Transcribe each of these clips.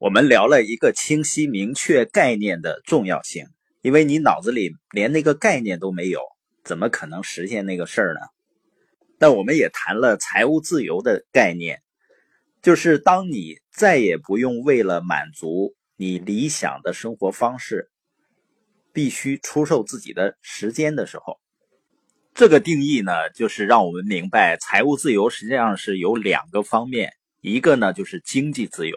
我们聊了一个清晰明确概念的重要性，因为你脑子里连那个概念都没有，怎么可能实现那个事儿呢？那我们也谈了财务自由的概念，就是当你再也不用为了满足你理想的生活方式，必须出售自己的时间的时候。这个定义呢，就是让我们明白，财务自由实际上是有两个方面，一个呢就是经济自由，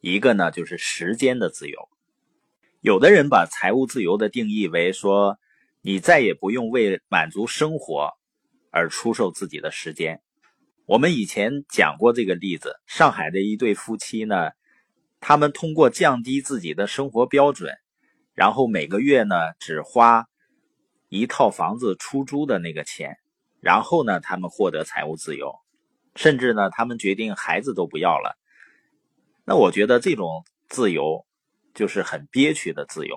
一个呢就是时间的自由。有的人把财务自由的定义为说，你再也不用为满足生活而出售自己的时间。我们以前讲过这个例子，上海的一对夫妻呢，他们通过降低自己的生活标准，然后每个月呢只花。一套房子出租的那个钱，然后呢，他们获得财务自由，甚至呢，他们决定孩子都不要了。那我觉得这种自由就是很憋屈的自由。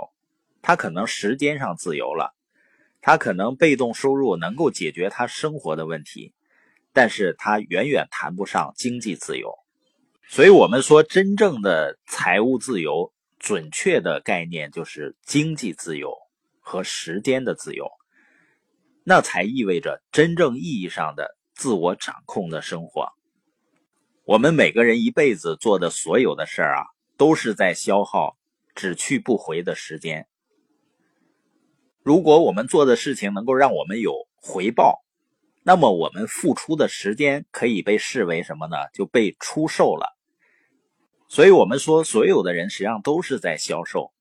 他可能时间上自由了，他可能被动收入能够解决他生活的问题，但是他远远谈不上经济自由。所以，我们说真正的财务自由，准确的概念就是经济自由。和时间的自由，那才意味着真正意义上的自我掌控的生活。我们每个人一辈子做的所有的事儿啊，都是在消耗只去不回的时间。如果我们做的事情能够让我们有回报，那么我们付出的时间可以被视为什么呢？就被出售了。所以，我们说，所有的人实际上都是在销售。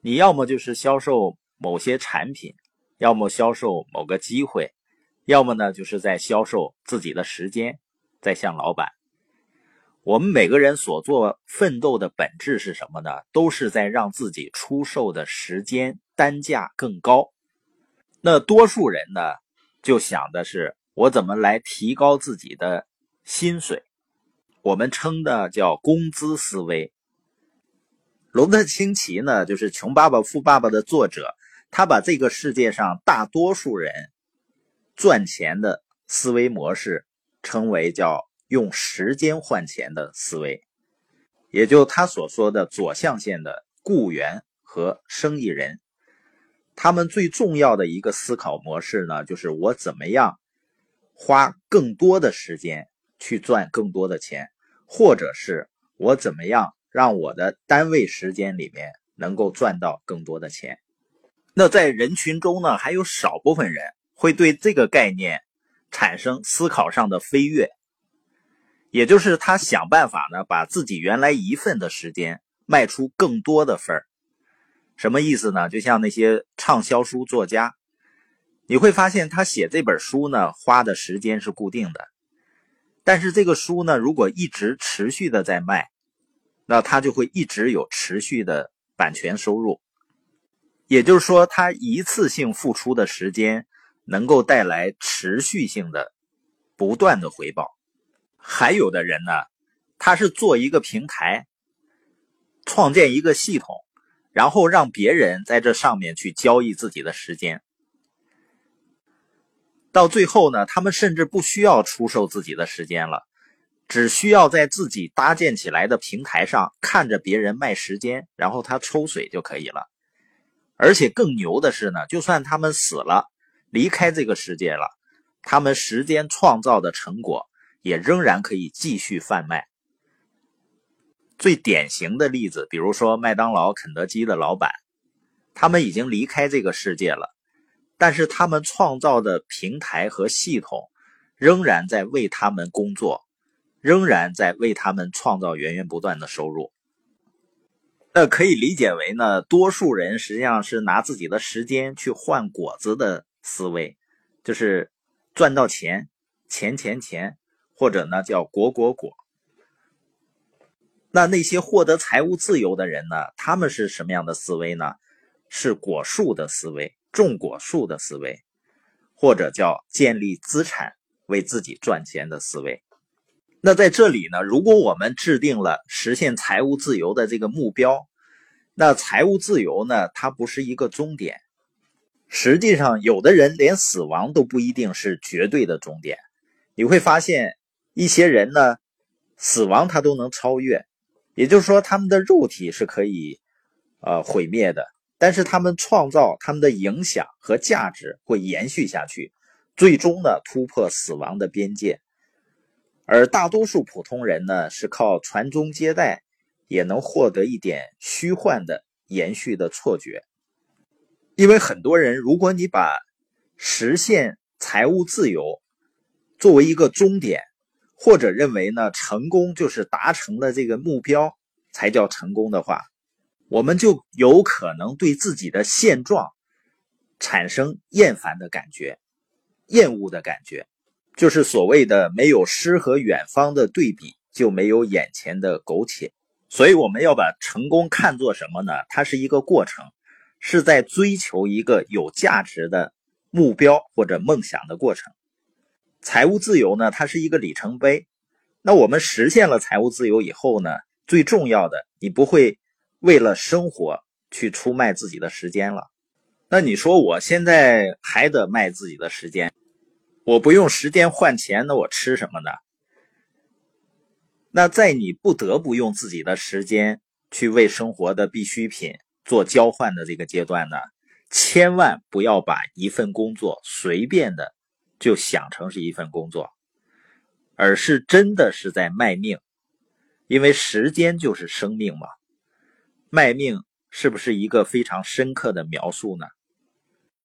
你要么就是销售。某些产品，要么销售某个机会，要么呢就是在销售自己的时间，在向老板。我们每个人所做奋斗的本质是什么呢？都是在让自己出售的时间单价更高。那多数人呢，就想的是我怎么来提高自己的薪水，我们称的叫工资思维。罗伯特清崎呢，就是《穷爸爸富爸爸》的作者。他把这个世界上大多数人赚钱的思维模式称为叫用时间换钱的思维，也就他所说的左象限的雇员和生意人，他们最重要的一个思考模式呢，就是我怎么样花更多的时间去赚更多的钱，或者是我怎么样让我的单位时间里面能够赚到更多的钱。那在人群中呢，还有少部分人会对这个概念产生思考上的飞跃，也就是他想办法呢，把自己原来一份的时间卖出更多的份儿。什么意思呢？就像那些畅销书作家，你会发现他写这本书呢，花的时间是固定的，但是这个书呢，如果一直持续的在卖，那他就会一直有持续的版权收入。也就是说，他一次性付出的时间能够带来持续性的、不断的回报。还有的人呢，他是做一个平台，创建一个系统，然后让别人在这上面去交易自己的时间。到最后呢，他们甚至不需要出售自己的时间了，只需要在自己搭建起来的平台上看着别人卖时间，然后他抽水就可以了。而且更牛的是呢，就算他们死了，离开这个世界了，他们时间创造的成果也仍然可以继续贩卖。最典型的例子，比如说麦当劳、肯德基的老板，他们已经离开这个世界了，但是他们创造的平台和系统仍然在为他们工作，仍然在为他们创造源源不断的收入。那可以理解为呢，多数人实际上是拿自己的时间去换果子的思维，就是赚到钱，钱钱钱，或者呢叫果果果。那那些获得财务自由的人呢，他们是什么样的思维呢？是果树的思维，种果树的思维，或者叫建立资产为自己赚钱的思维。那在这里呢，如果我们制定了实现财务自由的这个目标，那财务自由呢，它不是一个终点。实际上，有的人连死亡都不一定是绝对的终点。你会发现，一些人呢，死亡他都能超越，也就是说，他们的肉体是可以呃毁灭的，但是他们创造他们的影响和价值会延续下去，最终呢突破死亡的边界。而大多数普通人呢，是靠传宗接代，也能获得一点虚幻的延续的错觉。因为很多人，如果你把实现财务自由作为一个终点，或者认为呢成功就是达成了这个目标才叫成功的话，我们就有可能对自己的现状产生厌烦的感觉、厌恶的感觉，就是所谓的没有诗和远方的对比，就没有眼前的苟且。所以我们要把成功看作什么呢？它是一个过程。是在追求一个有价值的目标或者梦想的过程。财务自由呢，它是一个里程碑。那我们实现了财务自由以后呢，最重要的，你不会为了生活去出卖自己的时间了。那你说我现在还得卖自己的时间，我不用时间换钱，那我吃什么呢？那在你不得不用自己的时间去为生活的必需品。做交换的这个阶段呢，千万不要把一份工作随便的就想成是一份工作，而是真的是在卖命，因为时间就是生命嘛。卖命是不是一个非常深刻的描述呢？